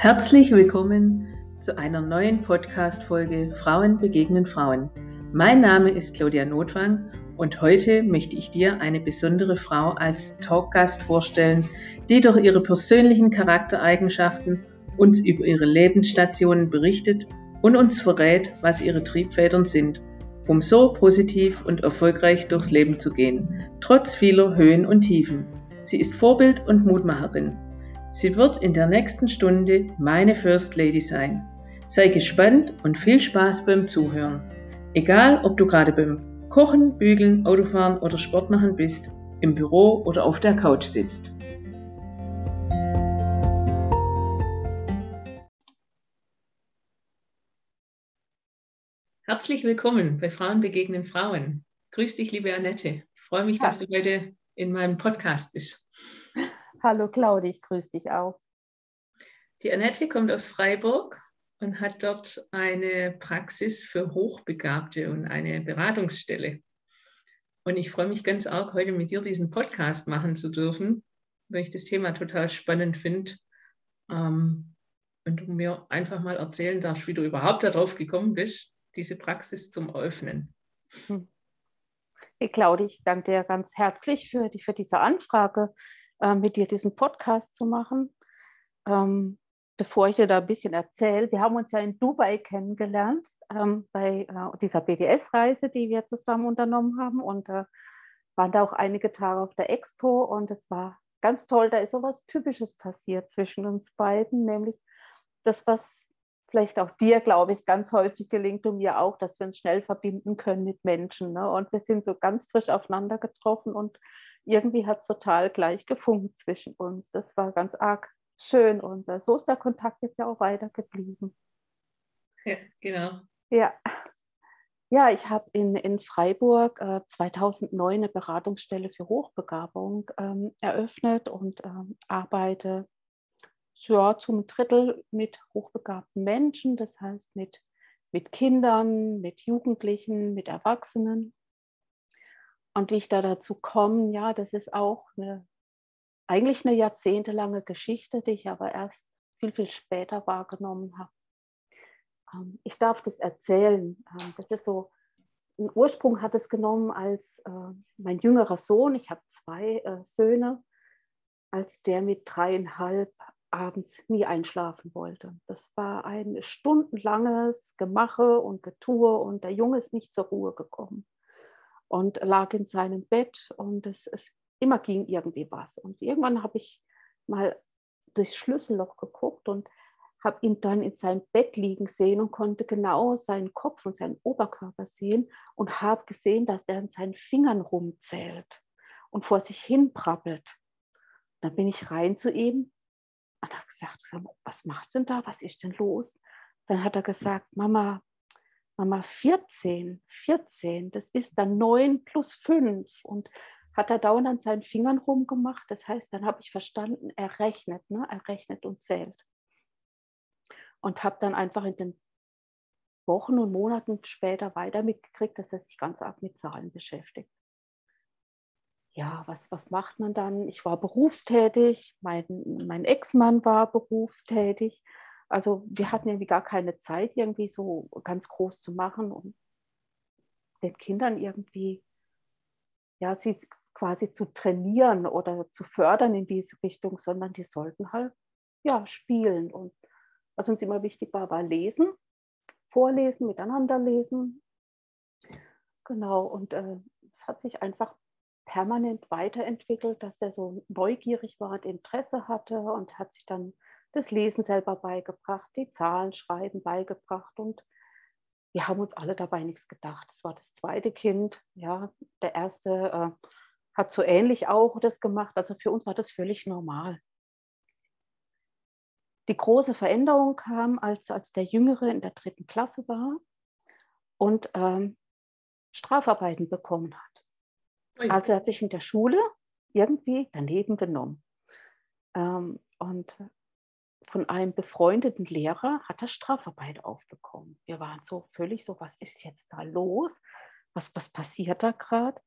Herzlich willkommen zu einer neuen Podcast-Folge Frauen begegnen Frauen. Mein Name ist Claudia Notwang und heute möchte ich dir eine besondere Frau als Talkgast vorstellen, die durch ihre persönlichen Charaktereigenschaften uns über ihre Lebensstationen berichtet und uns verrät, was ihre Triebfedern sind, um so positiv und erfolgreich durchs Leben zu gehen, trotz vieler Höhen und Tiefen. Sie ist Vorbild und Mutmacherin. Sie wird in der nächsten Stunde meine First Lady sein. Sei gespannt und viel Spaß beim Zuhören. Egal, ob du gerade beim Kochen, Bügeln, Autofahren oder Sport machen bist, im Büro oder auf der Couch sitzt. Herzlich willkommen bei Frauen begegnen Frauen. Grüß dich, liebe Annette. Ich freue mich, dass du heute in meinem Podcast bist. Hallo Claudia, ich grüße dich auch. Die Annette kommt aus Freiburg und hat dort eine Praxis für Hochbegabte und eine Beratungsstelle. Und ich freue mich ganz arg, heute mit dir diesen Podcast machen zu dürfen, weil ich das Thema total spannend finde. Ähm, und du mir einfach mal erzählen darfst, wie du überhaupt darauf gekommen bist, diese Praxis zum Öffnen. Hm. Hey Claudia, ich danke dir ganz herzlich für, die, für diese Anfrage äh, mit dir diesen Podcast zu machen. Ähm, bevor ich dir da ein bisschen erzähle, wir haben uns ja in Dubai kennengelernt ähm, bei äh, dieser BDS-Reise, die wir zusammen unternommen haben und äh, waren da auch einige Tage auf der Expo und es war ganz toll. Da ist so was Typisches passiert zwischen uns beiden, nämlich das, was vielleicht auch dir, glaube ich, ganz häufig gelingt und mir auch, dass wir uns schnell verbinden können mit Menschen. Ne? Und wir sind so ganz frisch aufeinander getroffen und irgendwie hat es total gleich gefunkt zwischen uns. Das war ganz arg schön und äh, so ist der Kontakt jetzt ja auch weiter geblieben. Ja, genau. Ja. Ja, ich habe in, in Freiburg äh, 2009 eine Beratungsstelle für Hochbegabung ähm, eröffnet und ähm, arbeite ja, zum Drittel mit hochbegabten Menschen, das heißt mit, mit Kindern, mit Jugendlichen, mit Erwachsenen. Und wie ich da dazu komme, ja, das ist auch eine, eigentlich eine jahrzehntelange Geschichte, die ich aber erst viel, viel später wahrgenommen habe. Ähm, ich darf das erzählen. Ähm, das ist so, einen Ursprung hat es genommen als äh, mein jüngerer Sohn, ich habe zwei äh, Söhne, als der mit dreieinhalb abends nie einschlafen wollte. Das war ein stundenlanges Gemache und Getue und der Junge ist nicht zur Ruhe gekommen und lag in seinem Bett und es, es immer ging irgendwie was. Und irgendwann habe ich mal durchs Schlüsselloch geguckt und habe ihn dann in seinem Bett liegen sehen und konnte genau seinen Kopf und seinen Oberkörper sehen und habe gesehen, dass er an seinen Fingern rumzählt und vor sich hin prabbelt. Dann bin ich rein zu ihm und habe gesagt, was machst du denn da? Was ist denn los? Dann hat er gesagt, Mama, Mama 14, 14, das ist dann 9 plus 5 und hat er dauernd an seinen Fingern rumgemacht. Das heißt, dann habe ich verstanden, er rechnet, ne? er rechnet und zählt. Und habe dann einfach in den Wochen und Monaten später weiter mitgekriegt, dass er sich ganz arg mit Zahlen beschäftigt. Ja, was, was macht man dann? Ich war berufstätig, mein, mein Ex-Mann war berufstätig also wir hatten irgendwie gar keine Zeit, irgendwie so ganz groß zu machen und den Kindern irgendwie, ja, sie quasi zu trainieren oder zu fördern in diese Richtung, sondern die sollten halt, ja, spielen. Und was uns immer wichtig war, war lesen, vorlesen, miteinander lesen. Genau, und äh, es hat sich einfach permanent weiterentwickelt, dass der so neugierig war und Interesse hatte und hat sich dann das Lesen selber beigebracht, die Zahlen schreiben beigebracht und wir haben uns alle dabei nichts gedacht. Das war das zweite Kind. Ja, der erste äh, hat so ähnlich auch das gemacht. Also für uns war das völlig normal. Die große Veränderung kam, als, als der Jüngere in der dritten Klasse war und ähm, Strafarbeiten bekommen hat. Also er hat sich in der Schule irgendwie daneben genommen. Ähm, und von einem befreundeten Lehrer hat er Strafarbeit aufbekommen. Wir waren so völlig so, was ist jetzt da los? Was, was passiert da gerade?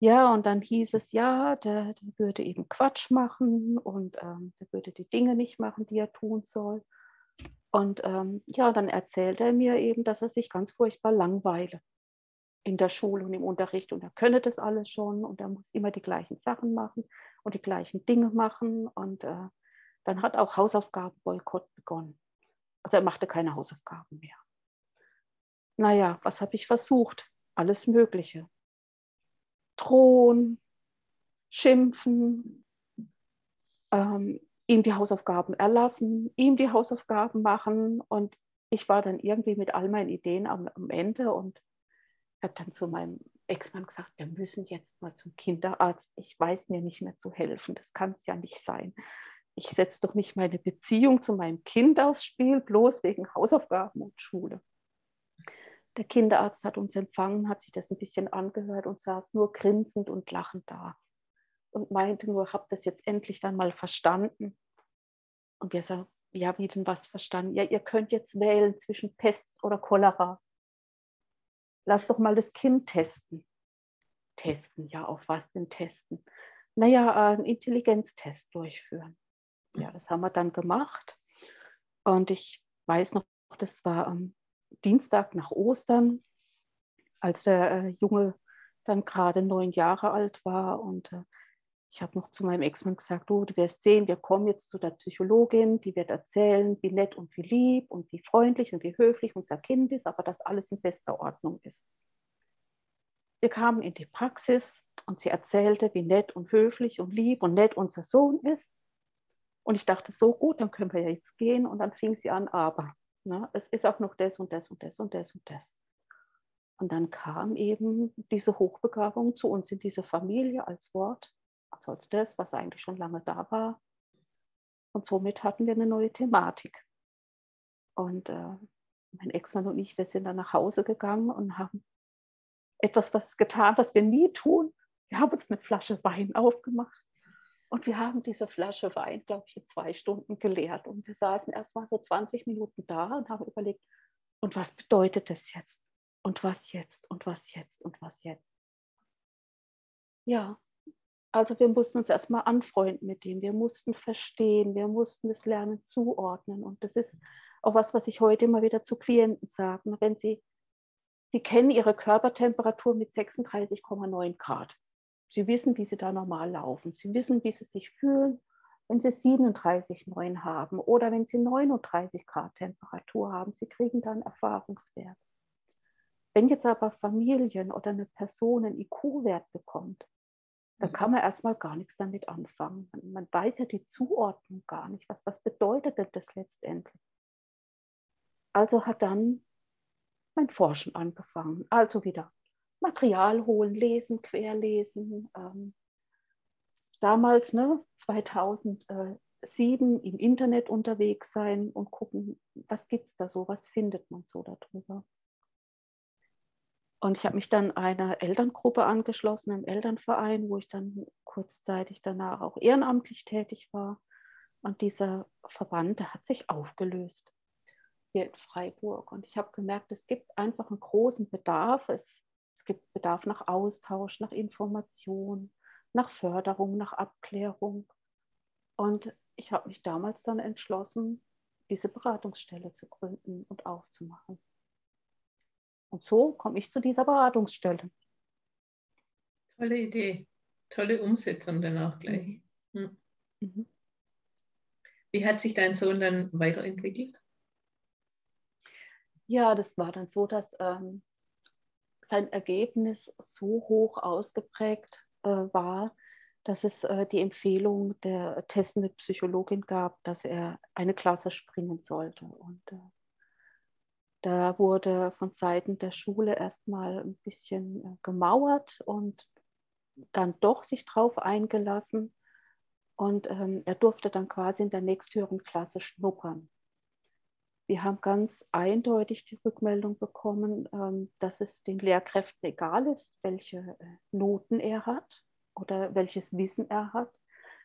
Ja, und dann hieß es, ja, der, der würde eben Quatsch machen und ähm, der würde die Dinge nicht machen, die er tun soll. Und ähm, ja, dann erzählte er mir eben, dass er sich ganz furchtbar langweile in der Schule und im Unterricht und er könne das alles schon und er muss immer die gleichen Sachen machen und die gleichen Dinge machen und äh, dann hat auch Hausaufgabenboykott begonnen. Also er machte keine Hausaufgaben mehr. Naja, was habe ich versucht? Alles Mögliche. Drohen, schimpfen, ähm, ihm die Hausaufgaben erlassen, ihm die Hausaufgaben machen und ich war dann irgendwie mit all meinen Ideen am, am Ende und hat dann zu meinem Ex-Mann gesagt, wir müssen jetzt mal zum Kinderarzt. Ich weiß mir nicht mehr zu helfen. Das kann es ja nicht sein. Ich setze doch nicht meine Beziehung zu meinem Kind aufs Spiel, bloß wegen Hausaufgaben und Schule. Der Kinderarzt hat uns empfangen, hat sich das ein bisschen angehört und saß nur grinsend und lachend da und meinte nur, habt das jetzt endlich dann mal verstanden? Und wir sagen, ja, wie denn was verstanden? Ja, ihr könnt jetzt wählen zwischen Pest oder Cholera lass doch mal das Kind testen. Testen, ja, auf was denn testen? Naja, einen Intelligenztest durchführen. Ja, das haben wir dann gemacht. Und ich weiß noch, das war am Dienstag nach Ostern, als der äh, Junge dann gerade neun Jahre alt war. Und äh, ich habe noch zu meinem Ex-Mann gesagt, du, du wirst sehen, wir kommen jetzt zu der Psychologin, die wird erzählen, wie nett und wie lieb und wie freundlich und wie höflich unser Kind ist, aber dass alles in bester Ordnung ist. Wir kamen in die Praxis und sie erzählte, wie nett und höflich und lieb und nett unser Sohn ist. Und ich dachte, so gut, dann können wir ja jetzt gehen. Und dann fing sie an, aber ne, es ist auch noch das und das und das und das und das. Und dann kam eben diese Hochbegabung zu uns in diese Familie als Wort also als das, was eigentlich schon lange da war. Und somit hatten wir eine neue Thematik. Und äh, mein Ex-Mann und ich, wir sind dann nach Hause gegangen und haben etwas was getan, was wir nie tun. Wir haben uns eine Flasche Wein aufgemacht und wir haben diese Flasche Wein, glaube ich, in zwei Stunden geleert. Und wir saßen erst mal so 20 Minuten da und haben überlegt, und was bedeutet das jetzt? Und was jetzt? Und was jetzt? Und was jetzt? Ja, also wir mussten uns erstmal anfreunden mit dem, wir mussten verstehen, wir mussten das Lernen zuordnen. Und das ist auch was, was ich heute immer wieder zu Klienten sage. Wenn sie, sie kennen ihre Körpertemperatur mit 36,9 Grad. Sie wissen, wie sie da normal laufen. Sie wissen, wie sie sich fühlen, wenn sie 37,9 haben oder wenn sie 39 Grad Temperatur haben. Sie kriegen dann Erfahrungswert. Wenn jetzt aber Familien oder eine Person einen IQ-Wert bekommt, da kann man erstmal gar nichts damit anfangen. Man, man weiß ja die Zuordnung gar nicht. Was, was bedeutet denn das letztendlich? Also hat dann mein Forschen angefangen. Also wieder Material holen, lesen, querlesen. Ähm, damals, ne, 2007, im Internet unterwegs sein und gucken, was gibt es da so, was findet man so darüber. Und ich habe mich dann einer Elterngruppe angeschlossen, einem Elternverein, wo ich dann kurzzeitig danach auch ehrenamtlich tätig war. Und dieser Verband, der hat sich aufgelöst hier in Freiburg. Und ich habe gemerkt, es gibt einfach einen großen Bedarf. Es, es gibt Bedarf nach Austausch, nach Information, nach Förderung, nach Abklärung. Und ich habe mich damals dann entschlossen, diese Beratungsstelle zu gründen und aufzumachen. Und so komme ich zu dieser Beratungsstelle. Tolle Idee, tolle Umsetzung dann auch gleich. Mhm. Mhm. Wie hat sich dein Sohn dann weiterentwickelt? Ja, das war dann so, dass ähm, sein Ergebnis so hoch ausgeprägt äh, war, dass es äh, die Empfehlung der testenden Psychologin gab, dass er eine Klasse springen sollte. Und äh, da wurde von Seiten der Schule erstmal ein bisschen äh, gemauert und dann doch sich drauf eingelassen. Und ähm, er durfte dann quasi in der nächsthöheren Klasse schnuppern. Wir haben ganz eindeutig die Rückmeldung bekommen, ähm, dass es den Lehrkräften egal ist, welche äh, Noten er hat oder welches Wissen er hat,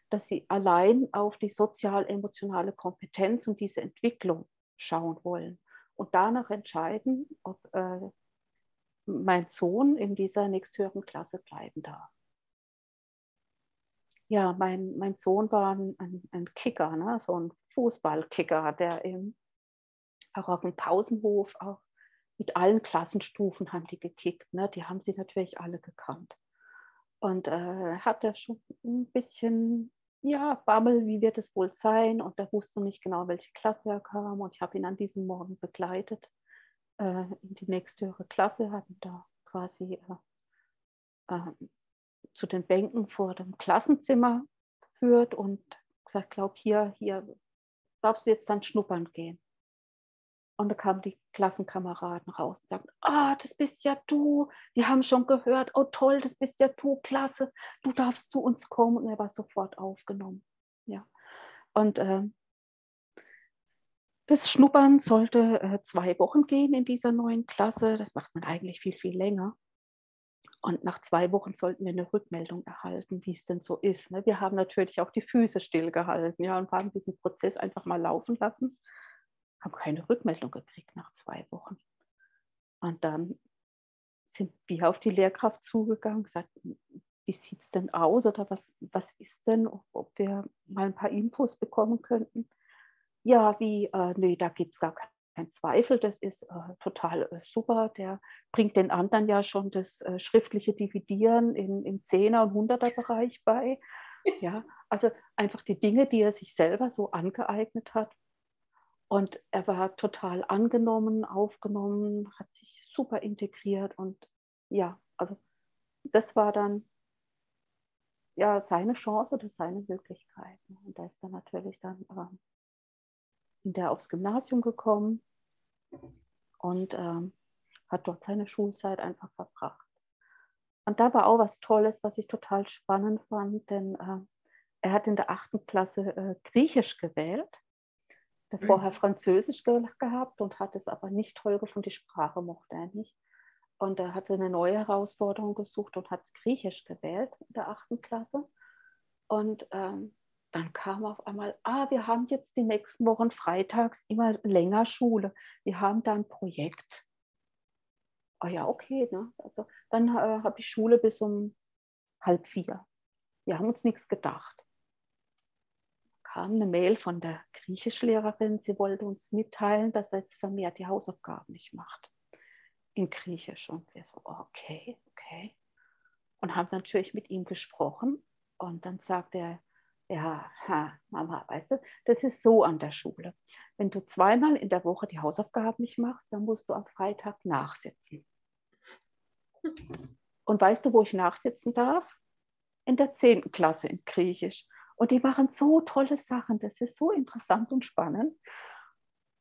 dass sie allein auf die sozial-emotionale Kompetenz und diese Entwicklung schauen wollen und danach entscheiden, ob äh, mein Sohn in dieser nächsthöheren Klasse bleiben darf. ja, mein, mein Sohn war ein, ein, Kicker, ne? so ein Fußballkicker, der eben auch auf dem Pausenhof, auch mit allen Klassenstufen haben die gekickt. Ne? Die haben sie natürlich alle gekannt. Und äh, hatte schon ein bisschen, ja, Bammel, wie wird es wohl sein? Und er wusste nicht genau, welche Klasse er kam. Und ich habe ihn an diesem Morgen begleitet äh, in die nächsthöhere Klasse, hatten da quasi äh, äh, zu den Bänken vor dem Klassenzimmer geführt und gesagt, glaub hier, hier darfst du jetzt dann schnuppern gehen. Und da kamen die Klassenkameraden raus und sagten, ah, das bist ja du. Wir haben schon gehört, oh toll, das bist ja du, klasse. Du darfst zu uns kommen. Und er war sofort aufgenommen. Ja. Und äh, das Schnuppern sollte äh, zwei Wochen gehen in dieser neuen Klasse. Das macht man eigentlich viel, viel länger. Und nach zwei Wochen sollten wir eine Rückmeldung erhalten, wie es denn so ist. Ne? Wir haben natürlich auch die Füße stillgehalten ja, und haben diesen Prozess einfach mal laufen lassen haben keine Rückmeldung gekriegt nach zwei Wochen. Und dann sind wir auf die Lehrkraft zugegangen, gesagt, wie sieht es denn aus oder was, was ist denn, ob wir mal ein paar Infos bekommen könnten. Ja, wie, äh, nee, da gibt es gar keinen Zweifel, das ist äh, total äh, super. Der bringt den anderen ja schon das äh, schriftliche Dividieren in, im 10er- und 100er-Bereich bei. Ja, also einfach die Dinge, die er sich selber so angeeignet hat, und er war total angenommen, aufgenommen, hat sich super integriert und ja, also das war dann ja seine Chance oder seine Möglichkeit. Und er ist dann natürlich dann ähm, der aufs Gymnasium gekommen und ähm, hat dort seine Schulzeit einfach verbracht. Und da war auch was Tolles, was ich total spannend fand, denn äh, er hat in der achten Klasse äh, Griechisch gewählt der vorher Französisch ge gehabt und hat es aber nicht toll gefunden. Die Sprache mochte er nicht. Und er hatte eine neue Herausforderung gesucht und hat Griechisch gewählt in der achten Klasse. Und ähm, dann kam auf einmal, ah, wir haben jetzt die nächsten Wochen freitags immer länger Schule. Wir haben da ein Projekt. Ah ja, okay. Ne? Also, dann äh, habe ich Schule bis um halb vier. Wir haben uns nichts gedacht kam eine Mail von der Griechischlehrerin, sie wollte uns mitteilen, dass er jetzt vermehrt die Hausaufgaben nicht macht in Griechisch. Und wir so, okay, okay. Und haben natürlich mit ihm gesprochen. Und dann sagt er, ja, ha, Mama, weißt du, das ist so an der Schule. Wenn du zweimal in der Woche die Hausaufgaben nicht machst, dann musst du am Freitag nachsitzen. Und weißt du, wo ich nachsitzen darf? In der 10. Klasse in Griechisch. Und die machen so tolle Sachen. Das ist so interessant und spannend.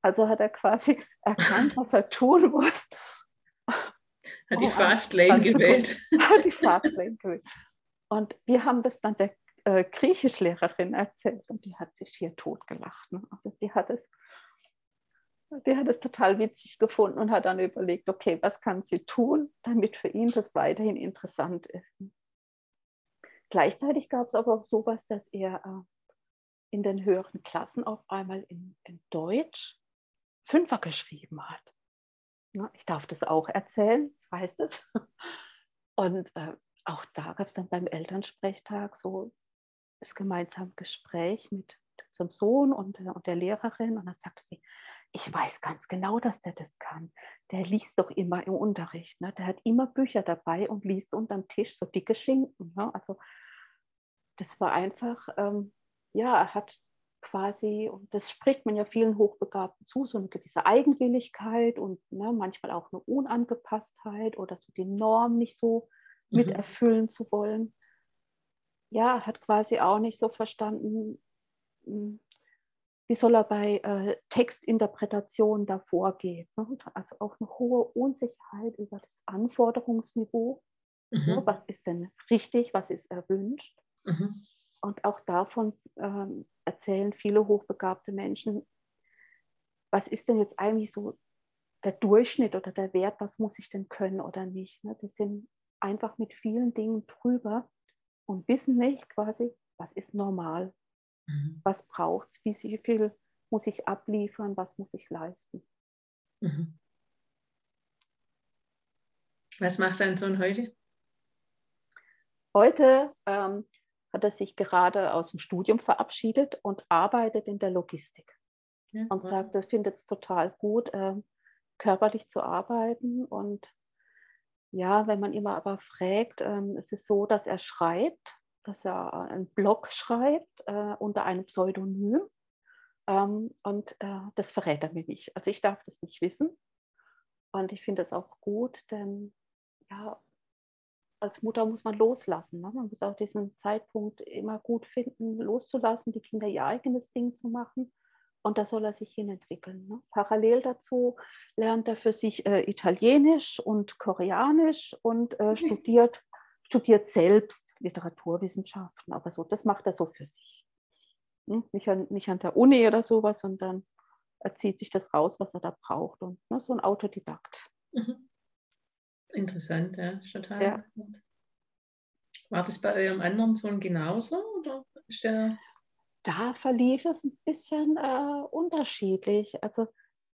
Also hat er quasi erkannt, was er tun muss. Hat die oh, Fastlane gewählt. Hat die Fastlane gewählt. Und wir haben das dann der äh, Griechischlehrerin erzählt und die hat sich hier totgelacht. Ne? Also die hat es die hat es total witzig gefunden und hat dann überlegt, okay, was kann sie tun, damit für ihn das weiterhin interessant ist. Gleichzeitig gab es aber auch sowas, dass er äh, in den höheren Klassen auf einmal in, in Deutsch Fünfer geschrieben hat. Ja, ich darf das auch erzählen, ich weiß das. Und äh, auch da gab es dann beim Elternsprechtag so das gemeinsame Gespräch mit unserem Sohn und, äh, und der Lehrerin. Und dann sagte sie, ich weiß ganz genau, dass der das kann. Der liest doch immer im Unterricht. Ne? Der hat immer Bücher dabei und liest unterm Tisch so dicke Schinken. Ne? Also das war einfach, ähm, ja, er hat quasi, und das spricht man ja vielen Hochbegabten zu, so eine gewisse Eigenwilligkeit und ne, manchmal auch eine Unangepasstheit oder so die Norm nicht so mhm. mit erfüllen zu wollen. Ja, er hat quasi auch nicht so verstanden, hm, wie soll er bei äh, Textinterpretation da vorgehen. Ne? Also auch eine hohe Unsicherheit über das Anforderungsniveau. Ne? Mhm. Ne? Was ist denn richtig, was ist erwünscht? Mhm. Und auch davon ähm, erzählen viele hochbegabte Menschen, was ist denn jetzt eigentlich so der Durchschnitt oder der Wert, was muss ich denn können oder nicht. Ne? Die sind einfach mit vielen Dingen drüber und wissen nicht quasi, was ist normal. Mhm. Was braucht es? Wie viel muss ich abliefern? Was muss ich leisten? Mhm. Was macht dein Sohn heute? Heute ähm, hat er sich gerade aus dem Studium verabschiedet und arbeitet in der Logistik. Ja, und sagt, er findet es total gut, äh, körperlich zu arbeiten. Und ja, wenn man immer aber fragt, äh, es ist so, dass er schreibt, dass er einen Blog schreibt äh, unter einem Pseudonym. Ähm, und äh, das verrät er mir nicht. Also ich darf das nicht wissen. Und ich finde das auch gut, denn ja, als Mutter muss man loslassen. Ne? Man muss auch diesen Zeitpunkt immer gut finden, loszulassen, die Kinder ihr eigenes Ding zu machen. Und da soll er sich hinentwickeln. Ne? Parallel dazu lernt er für sich äh, Italienisch und Koreanisch und äh, studiert, studiert selbst Literaturwissenschaften. Aber so, das macht er so für sich. Hm? Nicht, an, nicht an der Uni oder sowas, sondern er zieht sich das raus, was er da braucht. Und ne, so ein Autodidakt. Mhm. Interessant, ja, total ja. War das bei eurem anderen Sohn genauso? Oder ist der da verlief es ein bisschen äh, unterschiedlich. Also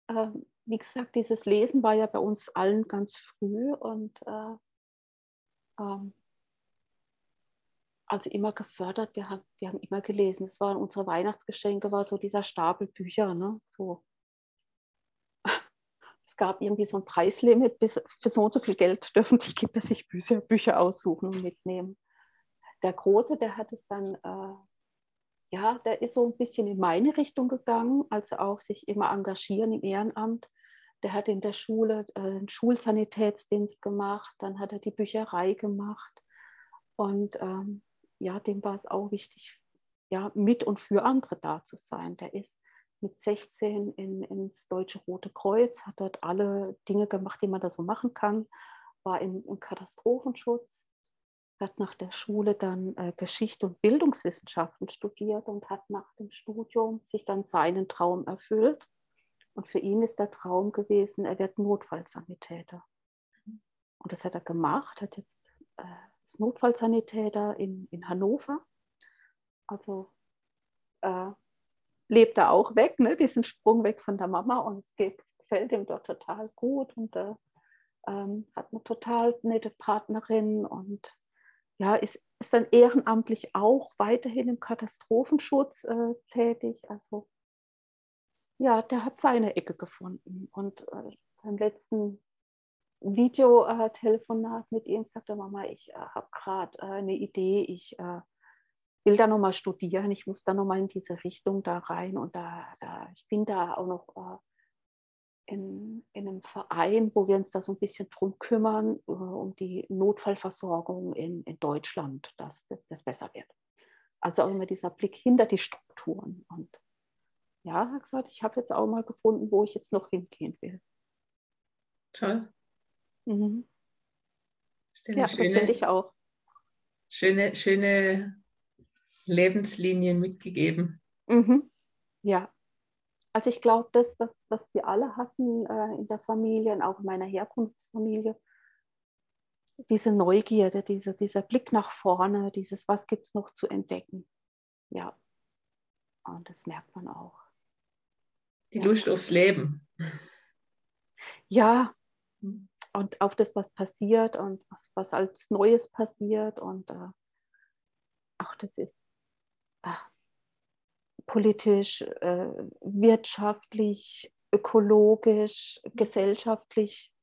äh, wie gesagt, dieses Lesen war ja bei uns allen ganz früh und äh, ähm, also immer gefördert. Wir haben, wir haben immer gelesen. Das waren unsere Weihnachtsgeschenke, war so dieser Stapel Bücher. Ne? So. Es gab irgendwie so ein Preislimit, bis für so und so viel Geld dürfen die Kinder sich Bücher, Bücher aussuchen und mitnehmen. Der Große, der hat es dann, äh, ja, der ist so ein bisschen in meine Richtung gegangen, also auch sich immer engagieren im Ehrenamt. Der hat in der Schule äh, einen Schulsanitätsdienst gemacht, dann hat er die Bücherei gemacht. Und ähm, ja, dem war es auch wichtig, ja, mit und für andere da zu sein. Der ist mit 16 in, ins Deutsche Rote Kreuz, hat dort alle Dinge gemacht, die man da so machen kann, war im, im Katastrophenschutz, hat nach der Schule dann äh, Geschichte und Bildungswissenschaften studiert und hat nach dem Studium sich dann seinen Traum erfüllt. Und für ihn ist der Traum gewesen, er wird Notfallsanitäter. Und das hat er gemacht, hat jetzt äh, ist Notfallsanitäter in, in Hannover. Also äh, lebt er auch weg, ne, diesen Sprung weg von der Mama und es geht, gefällt ihm dort total gut und äh, hat eine total nette Partnerin und ja, ist, ist dann ehrenamtlich auch weiterhin im Katastrophenschutz äh, tätig. Also ja, der hat seine Ecke gefunden und äh, beim letzten Videotelefonat mit ihm, sagte Mama, ich äh, habe gerade äh, eine Idee, ich äh, will da nochmal studieren, ich muss da nochmal in diese Richtung da rein und da, da ich bin da auch noch äh, in, in einem Verein, wo wir uns da so ein bisschen drum kümmern, äh, um die Notfallversorgung in, in Deutschland, dass das besser wird. Also auch immer dieser Blick hinter die Strukturen und ja, gesagt, ich habe jetzt auch mal gefunden, wo ich jetzt noch hingehen will. Toll. Mhm. Ja, schöne, das finde ich auch. Schöne, schöne Lebenslinien mitgegeben. Mhm. Ja. Also ich glaube, das, was, was wir alle hatten äh, in der Familie und auch in meiner Herkunftsfamilie, diese Neugierde, diese, dieser Blick nach vorne, dieses, was gibt es noch zu entdecken. Ja. Und das merkt man auch. Die Lust aufs Leben. Ja, hm und auf das, was passiert und was, was als Neues passiert. Und äh, auch das ist ach, politisch, äh, wirtschaftlich, ökologisch, gesellschaftlich,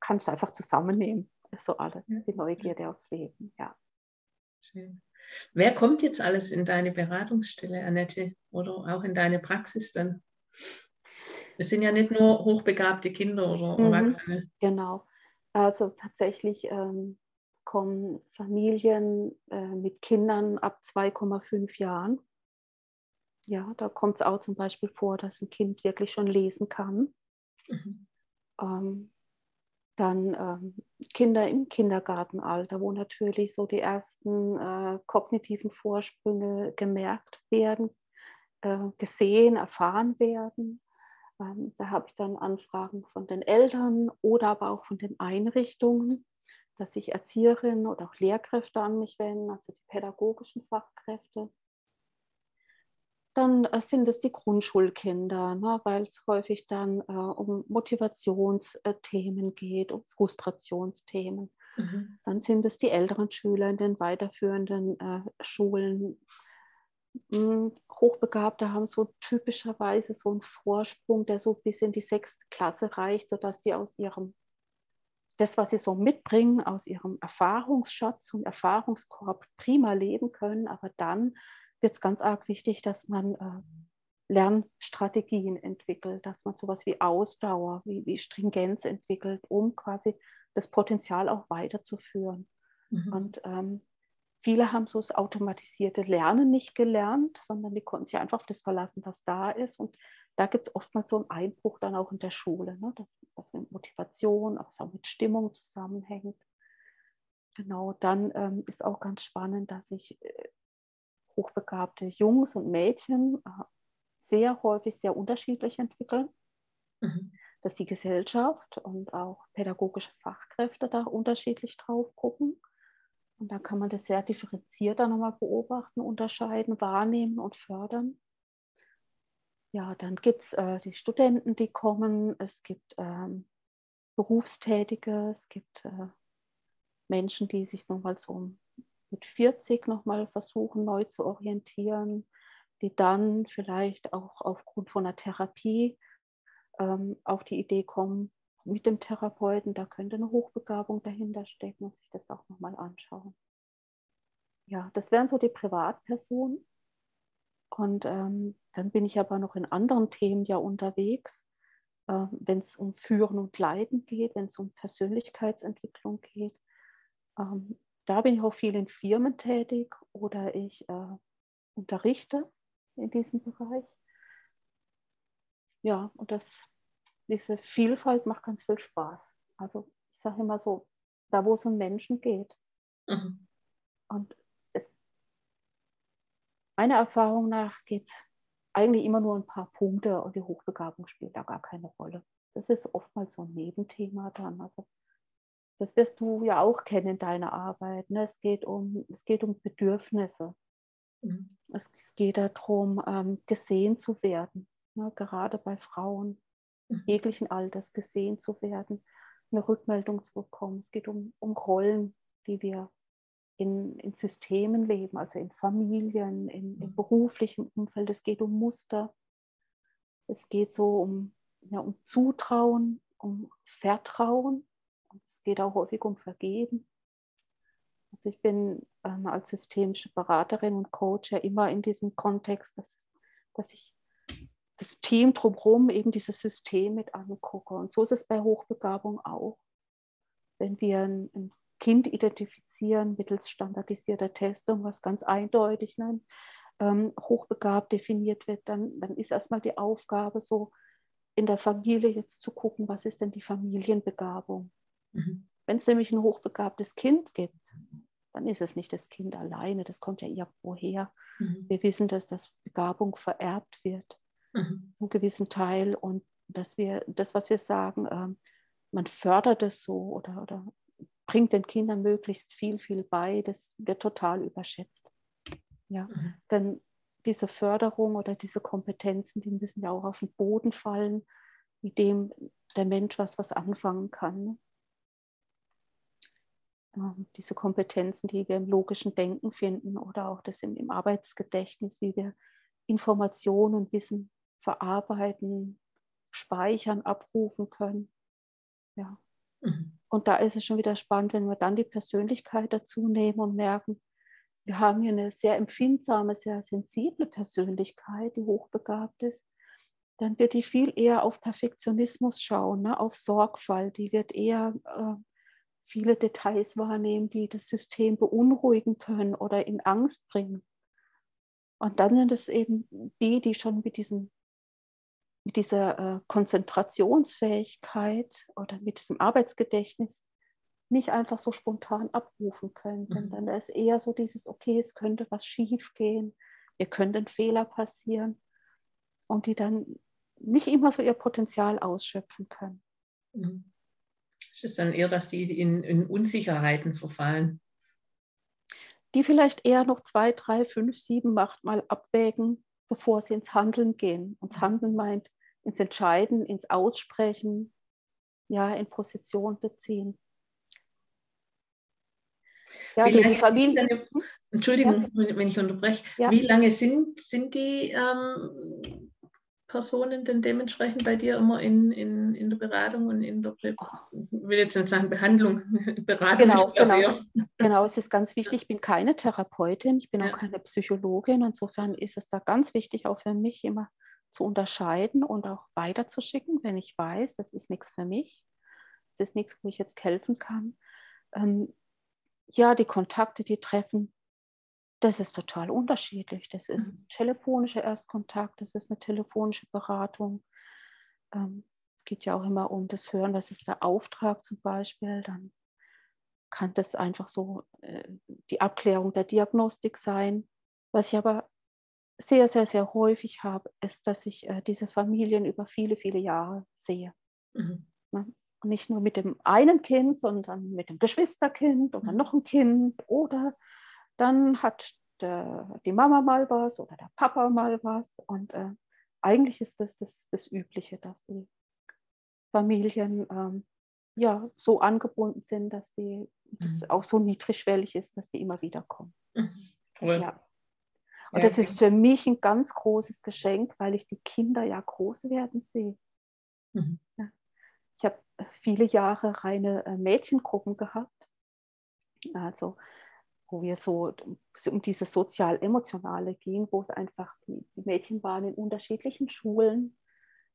kannst du einfach zusammennehmen. Ist so alles, die Neugierde aufs Leben, ja. Schön. Wer kommt jetzt alles in deine Beratungsstelle, Annette, oder auch in deine Praxis dann? Es sind ja nicht nur hochbegabte Kinder oder mhm, Erwachsene. Genau. Also tatsächlich ähm, kommen Familien äh, mit Kindern ab 2,5 Jahren. Ja, da kommt es auch zum Beispiel vor, dass ein Kind wirklich schon lesen kann. Mhm. Ähm, dann ähm, Kinder im Kindergartenalter, wo natürlich so die ersten äh, kognitiven Vorsprünge gemerkt werden, äh, gesehen, erfahren werden. Ähm, da habe ich dann Anfragen von den Eltern oder aber auch von den Einrichtungen, dass sich Erzieherinnen oder auch Lehrkräfte an mich wenden, also die pädagogischen Fachkräfte. Dann äh, sind es die Grundschulkinder, ne, weil es häufig dann äh, um Motivationsthemen geht, um Frustrationsthemen. Mhm. Dann sind es die älteren Schüler in den weiterführenden äh, Schulen. Hm, Hochbegabte haben so typischerweise so einen Vorsprung, der so bis in die sechste Klasse reicht, sodass die aus ihrem, das, was sie so mitbringen, aus ihrem Erfahrungsschatz und Erfahrungskorb prima leben können. Aber dann wird es ganz arg wichtig, dass man äh, Lernstrategien entwickelt, dass man sowas wie Ausdauer, wie, wie Stringenz entwickelt, um quasi das Potenzial auch weiterzuführen. Mhm. Und ähm, viele haben so das automatisierte Lernen nicht gelernt, sondern die konnten sich einfach auf das verlassen, was da ist. Und da gibt es oftmals so einen Einbruch dann auch in der Schule, ne? dass das mit Motivation, auch so mit Stimmung zusammenhängt. Genau, dann ähm, ist auch ganz spannend, dass sich äh, hochbegabte Jungs und Mädchen äh, sehr häufig sehr unterschiedlich entwickeln. Mhm. Dass die Gesellschaft und auch pädagogische Fachkräfte da unterschiedlich drauf gucken. Und da kann man das sehr differenziert dann nochmal beobachten, unterscheiden, wahrnehmen und fördern. Ja, dann gibt es äh, die Studenten, die kommen. Es gibt ähm, Berufstätige, es gibt äh, Menschen, die sich nochmal so mit 40 nochmal versuchen, neu zu orientieren die dann vielleicht auch aufgrund von einer Therapie ähm, auf die Idee kommen, mit dem Therapeuten, da könnte eine Hochbegabung dahinter stecken und sich das auch nochmal anschauen. Ja, das wären so die Privatpersonen. Und ähm, dann bin ich aber noch in anderen Themen ja unterwegs, äh, wenn es um Führen und Leiden geht, wenn es um Persönlichkeitsentwicklung geht. Ähm, da bin ich auch viel in Firmen tätig oder ich äh, unterrichte in diesem Bereich. Ja, und das, diese Vielfalt macht ganz viel Spaß. Also ich sage immer so, da wo es um Menschen geht. Mhm. Und es, meiner Erfahrung nach geht es eigentlich immer nur ein paar Punkte und die Hochbegabung spielt da gar keine Rolle. Das ist oftmals so ein Nebenthema dann. Also das wirst du ja auch kennen in deiner Arbeit. Ne? Es, geht um, es geht um Bedürfnisse. Mhm. Es, geht darum, ähm, gesehen zu werden, ne, gerade bei Frauen. Jeglichen Alters gesehen zu werden, eine Rückmeldung zu bekommen. Es geht um, um Rollen, die wir in, in Systemen leben, also in Familien, in, in mhm. beruflichem Umfeld. Es geht um Muster. Es geht so um, ja, um Zutrauen, um Vertrauen. es geht auch häufig um Vergeben. Also ich bin ähm, als systemische Beraterin und Coach ja immer in diesem Kontext, dass, dass ich das Team drumherum eben dieses System mit angucke. Und so ist es bei Hochbegabung auch. Wenn wir ein, ein Kind identifizieren mittels standardisierter Testung, was ganz eindeutig ne, ähm, hochbegabt definiert wird, dann, dann ist erstmal die Aufgabe so, in der Familie jetzt zu gucken, was ist denn die Familienbegabung. Mhm. Wenn es nämlich ein hochbegabtes Kind gibt, dann ist es nicht das Kind alleine, das kommt ja irgendwo her. Mhm. Wir wissen, dass das Begabung vererbt wird, mhm. einen gewissen Teil und dass wir das, was wir sagen, äh, man fördert es so oder, oder bringt den Kindern möglichst viel, viel bei, das wird total überschätzt. Ja, mhm. denn diese Förderung oder diese Kompetenzen, die müssen ja auch auf den Boden fallen, mit dem der Mensch was, was anfangen kann. Ähm, diese Kompetenzen, die wir im logischen Denken finden oder auch das im, im Arbeitsgedächtnis, wie wir Informationen und Wissen verarbeiten, speichern, abrufen können. Ja. Mhm. Und da ist es schon wieder spannend, wenn wir dann die Persönlichkeit dazu nehmen und merken, wir haben hier eine sehr empfindsame, sehr sensible Persönlichkeit, die hochbegabt ist, dann wird die viel eher auf Perfektionismus schauen, ne, auf Sorgfalt, die wird eher äh, viele Details wahrnehmen, die das System beunruhigen können oder in Angst bringen. Und dann sind es eben die, die schon mit, diesem, mit dieser äh, Konzentrationsfähigkeit oder mit diesem Arbeitsgedächtnis nicht einfach so spontan abrufen können, mhm. sondern da ist eher so dieses, okay, es könnte was schief gehen, ihr könnt ein Fehler passieren und die dann nicht immer so ihr Potenzial ausschöpfen können. Mhm. Es ist dann eher, dass die in, in Unsicherheiten verfallen. Die vielleicht eher noch zwei, drei, fünf, sieben Macht mal abwägen, bevor sie ins Handeln gehen. Und Handeln meint ins Entscheiden, ins Aussprechen, ja, in Position beziehen. Ja, wie die Familie. Deine, Entschuldigung, ja. wenn ich unterbreche. Ja. Wie lange sind, sind die ähm, Personen denn dementsprechend bei dir immer in, in, in der Beratung und in der, Be ich will jetzt nicht sagen Behandlung, Beratung. Genau, genau. genau, es ist ganz wichtig, ich bin keine Therapeutin, ich bin auch keine Psychologin. Insofern ist es da ganz wichtig, auch für mich immer zu unterscheiden und auch weiterzuschicken, wenn ich weiß, das ist nichts für mich, das ist nichts, wo ich jetzt helfen kann. Ähm, ja, die Kontakte, die treffen, das ist total unterschiedlich. Das ist mhm. telefonischer Erstkontakt, das ist eine telefonische Beratung. Ähm, es geht ja auch immer um das Hören, was ist der Auftrag zum Beispiel. Dann kann das einfach so äh, die Abklärung der Diagnostik sein. Was ich aber sehr, sehr, sehr häufig habe, ist, dass ich äh, diese Familien über viele, viele Jahre sehe. Mhm. Ne? Nicht nur mit dem einen Kind, sondern mit dem Geschwisterkind oder mhm. noch ein Kind oder dann hat der, die Mama mal was oder der Papa mal was. Und äh, eigentlich ist das, das das Übliche, dass die Familien ähm, ja so angebunden sind, dass die mhm. auch so niedrigschwellig ist, dass die immer wieder kommen. Mhm. Cool. Ja. Und ja, das ist für mich ein ganz großes Geschenk, weil ich die Kinder ja groß werden sehe. Mhm. Ich habe viele Jahre reine äh, Mädchengruppen gehabt. Also wo wir so um dieses sozial-emotionale ging, wo es einfach, die, die, Mädchen waren in unterschiedlichen Schulen.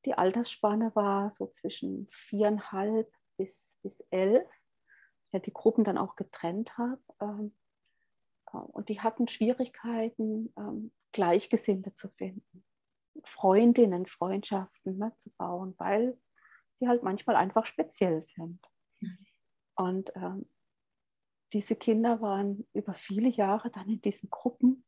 Die Altersspanne war so zwischen viereinhalb bis, bis elf. Ich ja, die Gruppen dann auch getrennt habe. Und die hatten Schwierigkeiten, ähm, Gleichgesinnte zu finden, Freundinnen, Freundschaften ne, zu bauen, weil sie halt manchmal einfach speziell sind. Mhm. Und ähm, diese Kinder waren über viele Jahre dann in diesen Gruppen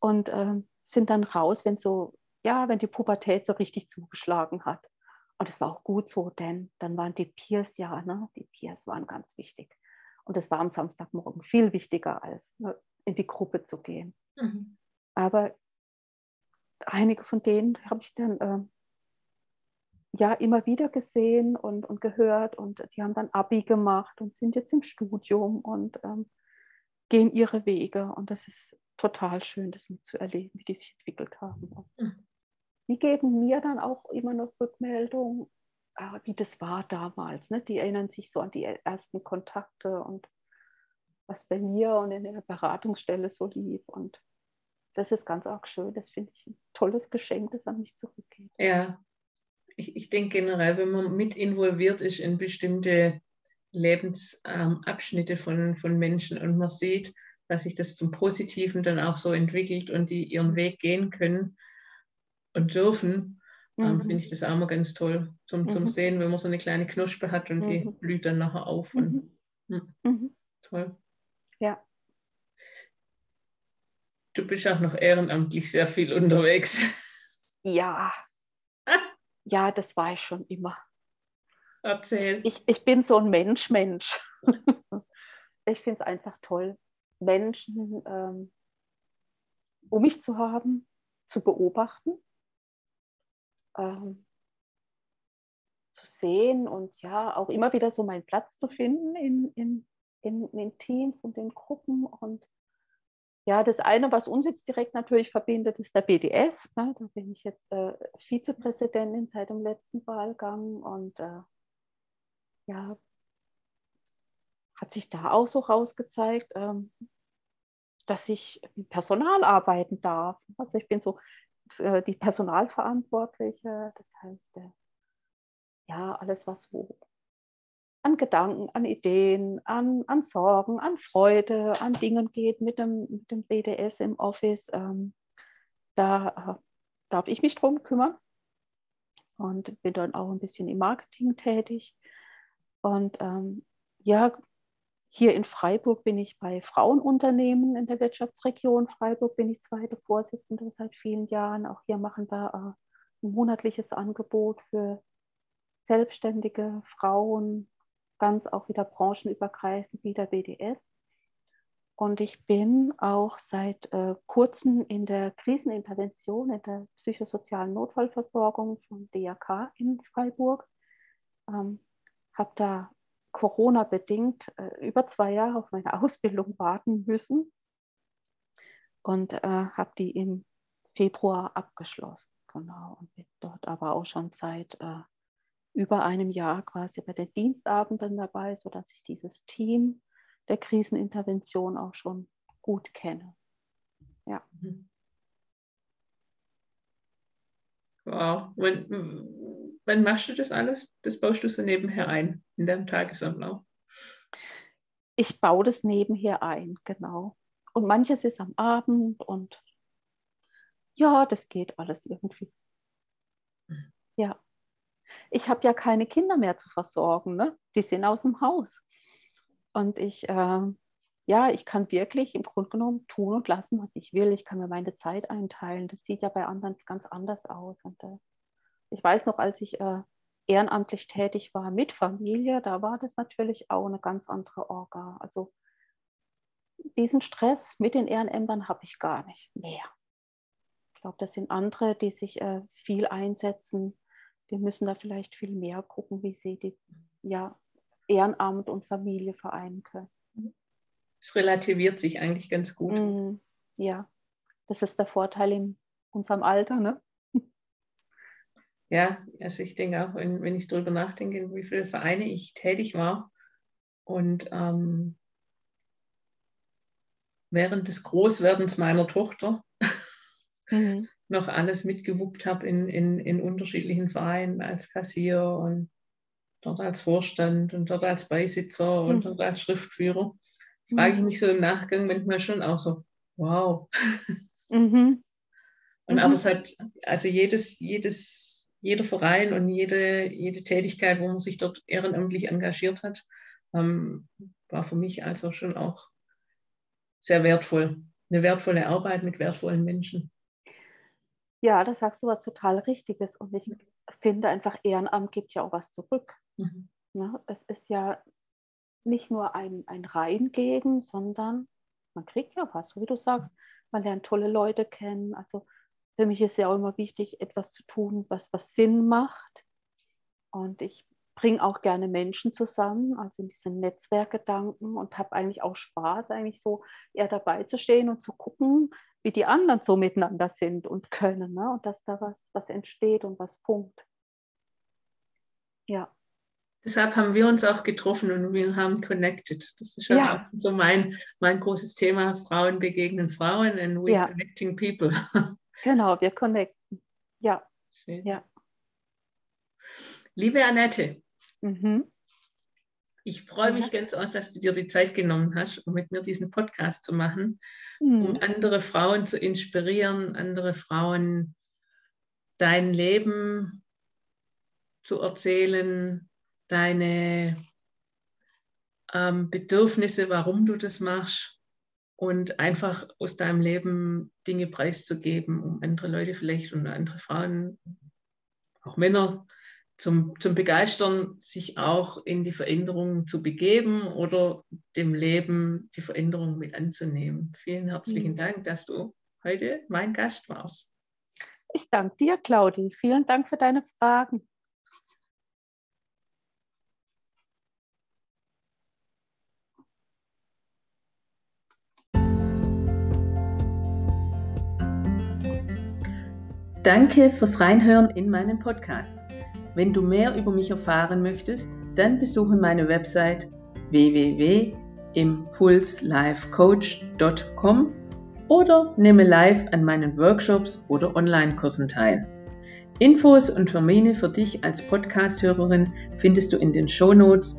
und ähm, sind dann raus, wenn so, ja, wenn die Pubertät so richtig zugeschlagen hat. Und es war auch gut so, denn dann waren die Peers ja, ne, die Peers waren ganz wichtig. Und es war am Samstagmorgen viel wichtiger, als ne, in die Gruppe zu gehen. Mhm. Aber einige von denen habe ich dann äh, ja immer wieder gesehen und, und gehört und die haben dann Abi gemacht und sind jetzt im Studium und ähm, gehen ihre Wege und das ist total schön, das mitzuerleben, wie die sich entwickelt haben. Mhm. Die geben mir dann auch immer noch Rückmeldung, äh, wie das war damals. Ne? Die erinnern sich so an die ersten Kontakte und was bei mir und in der Beratungsstelle so lief und das ist ganz arg schön. Das finde ich ein tolles Geschenk, das an mich zurückgeht. Ja, ich, ich denke generell, wenn man mit involviert ist in bestimmte Lebensabschnitte von, von Menschen und man sieht, dass sich das zum Positiven dann auch so entwickelt und die ihren Weg gehen können und dürfen, ähm, mhm. ähm, finde ich das auch mal ganz toll zum, zum mhm. Sehen, wenn man so eine kleine Knospe hat und mhm. die blüht dann nachher auf. Und, mhm. Mhm. Toll. Ja. Du bist auch noch ehrenamtlich sehr viel unterwegs. Ja, ja, das war ich schon immer. Erzähl. Ich, ich bin so ein Mensch, Mensch. ich finde es einfach toll, Menschen ähm, um mich zu haben, zu beobachten, ähm, zu sehen und ja, auch immer wieder so meinen Platz zu finden in, in, in, in Teams und in Gruppen und ja, das eine, was uns jetzt direkt natürlich verbindet, ist der BDS. Ne? Da bin ich jetzt äh, Vizepräsidentin seit dem letzten Wahlgang und äh, ja, hat sich da auch so rausgezeigt, ähm, dass ich mit Personal arbeiten darf. Also ich bin so äh, die Personalverantwortliche, das heißt, äh, ja, alles, was wo an Gedanken, an Ideen, an, an Sorgen, an Freude, an Dingen geht mit dem, mit dem BDS im Office. Ähm, da äh, darf ich mich drum kümmern und bin dann auch ein bisschen im Marketing tätig. Und ähm, ja, hier in Freiburg bin ich bei Frauenunternehmen in der Wirtschaftsregion Freiburg, bin ich zweite Vorsitzende seit vielen Jahren. Auch hier machen wir äh, ein monatliches Angebot für selbstständige Frauen, ganz auch wieder branchenübergreifend wie der BDS. Und ich bin auch seit äh, kurzem in der Krisenintervention, in der psychosozialen Notfallversorgung vom DRK in Freiburg. Ähm, habe da Corona-bedingt äh, über zwei Jahre auf meine Ausbildung warten müssen und äh, habe die im Februar abgeschlossen. Genau, und bin dort aber auch schon seit äh, über einem Jahr quasi bei den Dienstabenden dabei, sodass ich dieses Team der Krisenintervention auch schon gut kenne. Ja. Mhm. Wow. Wann, wann machst du das alles? Das baust du so nebenher ein in deinem Tagesablauf? Ich baue das nebenher ein, genau. Und manches ist am Abend und ja, das geht alles irgendwie. Mhm. Ja. Ich habe ja keine Kinder mehr zu versorgen, ne? die sind aus dem Haus. Und ich, äh, ja, ich kann wirklich im Grunde genommen tun und lassen, was ich will. Ich kann mir meine Zeit einteilen. Das sieht ja bei anderen ganz anders aus. Und äh, ich weiß noch, als ich äh, ehrenamtlich tätig war mit Familie, da war das natürlich auch eine ganz andere Orga. Also diesen Stress mit den Ehrenämtern habe ich gar nicht mehr. Ich glaube, das sind andere, die sich äh, viel einsetzen. Die müssen da vielleicht viel mehr gucken, wie sie die ja, Ehrenamt und Familie vereinen können. Es relativiert sich eigentlich ganz gut. Mm, ja, das ist der Vorteil in unserem Alter, ne? Ja, also ich denke auch, wenn, wenn ich darüber nachdenke, wie viele Vereine ich tätig war und ähm, während des Großwerdens meiner Tochter mhm. Noch alles mitgewuppt habe in, in, in unterschiedlichen Vereinen als Kassier und dort als Vorstand und dort als Beisitzer und mhm. dort als Schriftführer, frage ich mhm. mich so im Nachgang manchmal schon auch so, wow. Mhm. Und aber mhm. es hat, also jedes, jedes, jeder Verein und jede, jede Tätigkeit, wo man sich dort ehrenamtlich engagiert hat, ähm, war für mich also schon auch sehr wertvoll. Eine wertvolle Arbeit mit wertvollen Menschen. Ja, da sagst du was total Richtiges. Und ich finde einfach, Ehrenamt gibt ja auch was zurück. Mhm. Ja, es ist ja nicht nur ein, ein Reingeben, sondern man kriegt ja was, so wie du sagst. Man lernt tolle Leute kennen. Also für mich ist ja auch immer wichtig, etwas zu tun, was, was Sinn macht. Und ich bringe auch gerne Menschen zusammen, also in diesen Netzwerkgedanken und habe eigentlich auch Spaß, eigentlich so eher dabei zu stehen und zu gucken, wie die anderen so miteinander sind und können ne? und dass da was, was entsteht und was funkt. Ja. Deshalb haben wir uns auch getroffen und wir haben connected. Das ist ja, auch so mein, mein großes Thema. Frauen begegnen Frauen and we ja. connecting people. Genau, wir connecten. Ja. Schön. ja. Liebe Annette, mhm. ich freue mich ganz arg, dass du dir die Zeit genommen hast, um mit mir diesen Podcast zu machen, mhm. um andere Frauen zu inspirieren, andere Frauen dein Leben zu erzählen, deine ähm, Bedürfnisse, warum du das machst und einfach aus deinem Leben Dinge preiszugeben, um andere Leute vielleicht und andere Frauen, auch Männer zum, zum Begeistern, sich auch in die Veränderung zu begeben oder dem Leben die Veränderung mit anzunehmen. Vielen herzlichen mhm. Dank, dass du heute mein Gast warst. Ich danke dir, Claudi. Vielen Dank für deine Fragen. Danke fürs Reinhören in meinen Podcast. Wenn du mehr über mich erfahren möchtest, dann besuche meine Website www.impulslifecoach.com oder nehme live an meinen Workshops oder Online-Kursen teil. Infos und Termine für dich als Podcast-Hörerin findest du in den Show Notes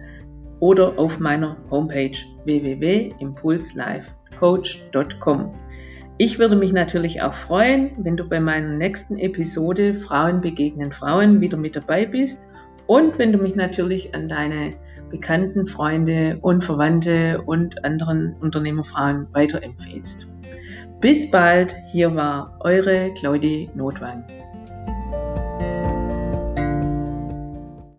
oder auf meiner Homepage www.impulslifecoach.com. Ich würde mich natürlich auch freuen, wenn du bei meiner nächsten Episode Frauen begegnen Frauen wieder mit dabei bist und wenn du mich natürlich an deine Bekannten, Freunde und Verwandte und anderen Unternehmerfrauen weiterempfehlst. Bis bald, hier war eure Claudie Notwang.